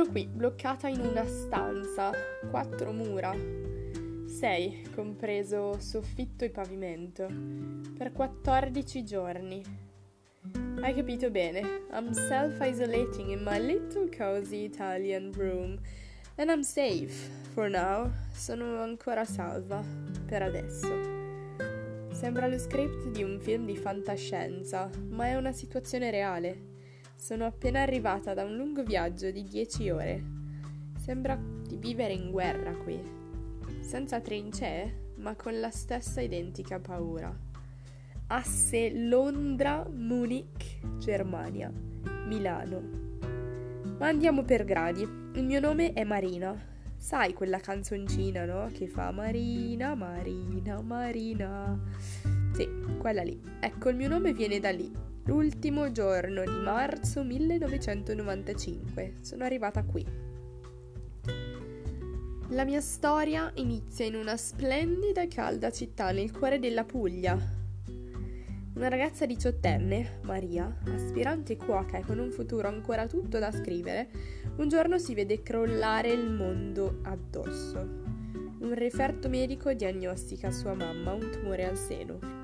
Sono qui, bloccata in una stanza, quattro mura, sei, compreso soffitto e pavimento, per 14 giorni. Hai capito bene, I'm self-isolating in my little cozy Italian room and I'm safe, for now. Sono ancora salva, per adesso. Sembra lo script di un film di fantascienza, ma è una situazione reale. Sono appena arrivata da un lungo viaggio di 10 ore. Sembra di vivere in guerra qui. Senza trincee, ma con la stessa identica paura. Asse Londra, Munich, Germania, Milano. Ma andiamo per gradi. Il mio nome è Marina. Sai quella canzoncina, no? Che fa Marina, Marina, Marina. Sì, quella lì. Ecco, il mio nome viene da lì. L'ultimo giorno di marzo 1995. Sono arrivata qui. La mia storia inizia in una splendida e calda città nel cuore della Puglia, una ragazza diciottenne, Maria, aspirante cuoca e con un futuro ancora tutto da scrivere, un giorno si vede crollare il mondo addosso. Un referto medico diagnostica a sua mamma un tumore al seno.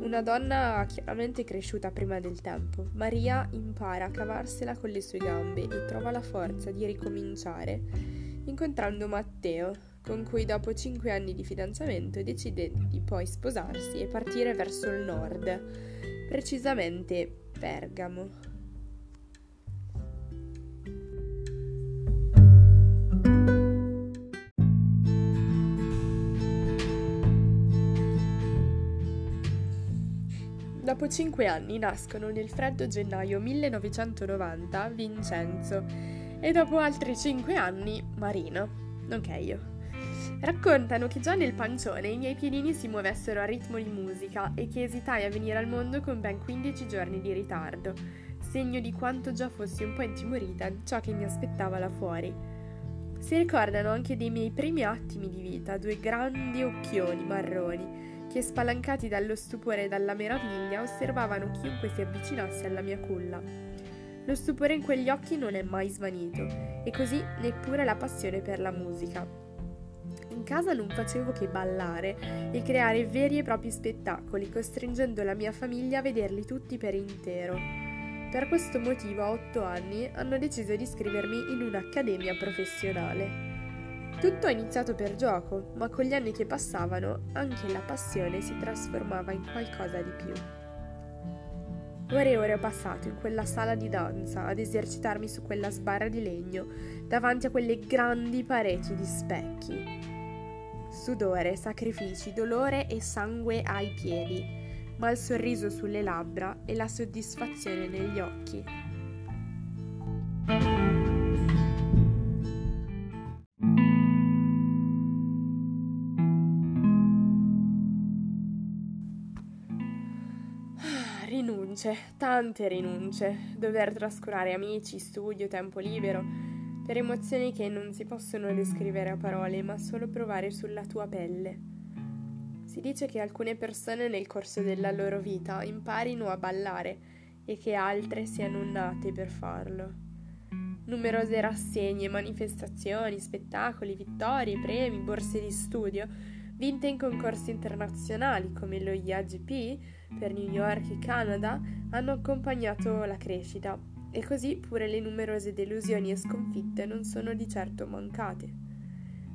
Una donna chiaramente cresciuta prima del tempo, Maria impara a cavarsela con le sue gambe e trova la forza di ricominciare incontrando Matteo, con cui dopo cinque anni di fidanzamento decide di poi sposarsi e partire verso il nord, precisamente Bergamo. Dopo cinque anni nascono nel freddo gennaio 1990 Vincenzo e dopo altri cinque anni Marina, nonché io. Raccontano che già nel pancione i miei piedini si muovessero a ritmo di musica e che esitai a venire al mondo con ben 15 giorni di ritardo, segno di quanto già fossi un po' intimorita di ciò che mi aspettava là fuori. Si ricordano anche dei miei primi attimi di vita, due grandi occhioni marroni, che spalancati dallo stupore e dalla meraviglia osservavano chiunque si avvicinasse alla mia culla. Lo stupore in quegli occhi non è mai svanito, e così neppure la passione per la musica in casa non facevo che ballare e creare veri e propri spettacoli, costringendo la mia famiglia a vederli tutti per intero. Per questo motivo a otto anni hanno deciso di iscrivermi in un'accademia professionale. Tutto è iniziato per gioco, ma con gli anni che passavano anche la passione si trasformava in qualcosa di più. Ore e ore ho passato in quella sala di danza ad esercitarmi su quella sbarra di legno davanti a quelle grandi pareti di specchi. Sudore, sacrifici, dolore e sangue ai piedi, ma il sorriso sulle labbra e la soddisfazione negli occhi. Rinunce, tante rinunce, dover trascurare amici, studio, tempo libero per emozioni che non si possono descrivere a parole, ma solo provare sulla tua pelle. Si dice che alcune persone nel corso della loro vita imparino a ballare e che altre siano nate per farlo. Numerose rassegne, manifestazioni, spettacoli, vittorie, premi, borse di studio, vinte in concorsi internazionali come lo IAGP per New York e Canada, hanno accompagnato la crescita e così pure le numerose delusioni e sconfitte non sono di certo mancate.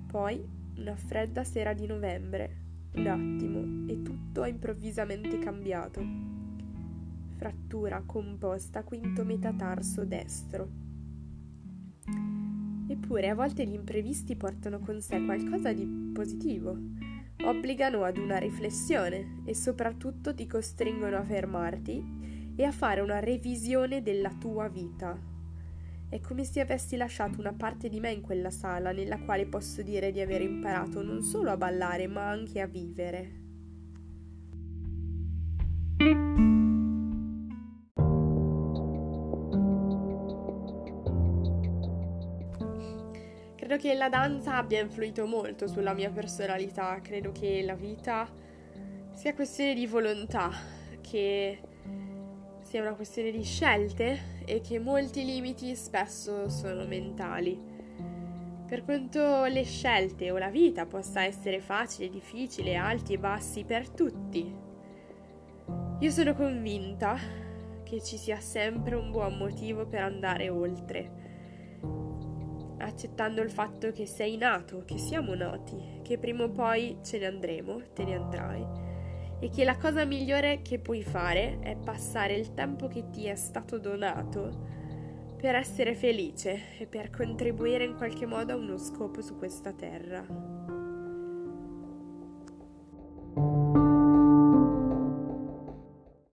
Poi, una fredda sera di novembre, un attimo e tutto ha improvvisamente cambiato. Frattura composta quinto metatarso destro. Eppure a volte gli imprevisti portano con sé qualcosa di positivo, obbligano ad una riflessione e soprattutto ti costringono a fermarti e a fare una revisione della tua vita. È come se avessi lasciato una parte di me in quella sala nella quale posso dire di aver imparato non solo a ballare ma anche a vivere. Credo che la danza abbia influito molto sulla mia personalità, credo che la vita sia questione di volontà, che sia una questione di scelte e che molti limiti spesso sono mentali. Per quanto le scelte o la vita possa essere facile, difficile, alti e bassi per tutti, io sono convinta che ci sia sempre un buon motivo per andare oltre, accettando il fatto che sei nato, che siamo nati, che prima o poi ce ne andremo, te ne andrai, e che la cosa migliore che puoi fare è passare il tempo che ti è stato donato per essere felice e per contribuire in qualche modo a uno scopo su questa terra.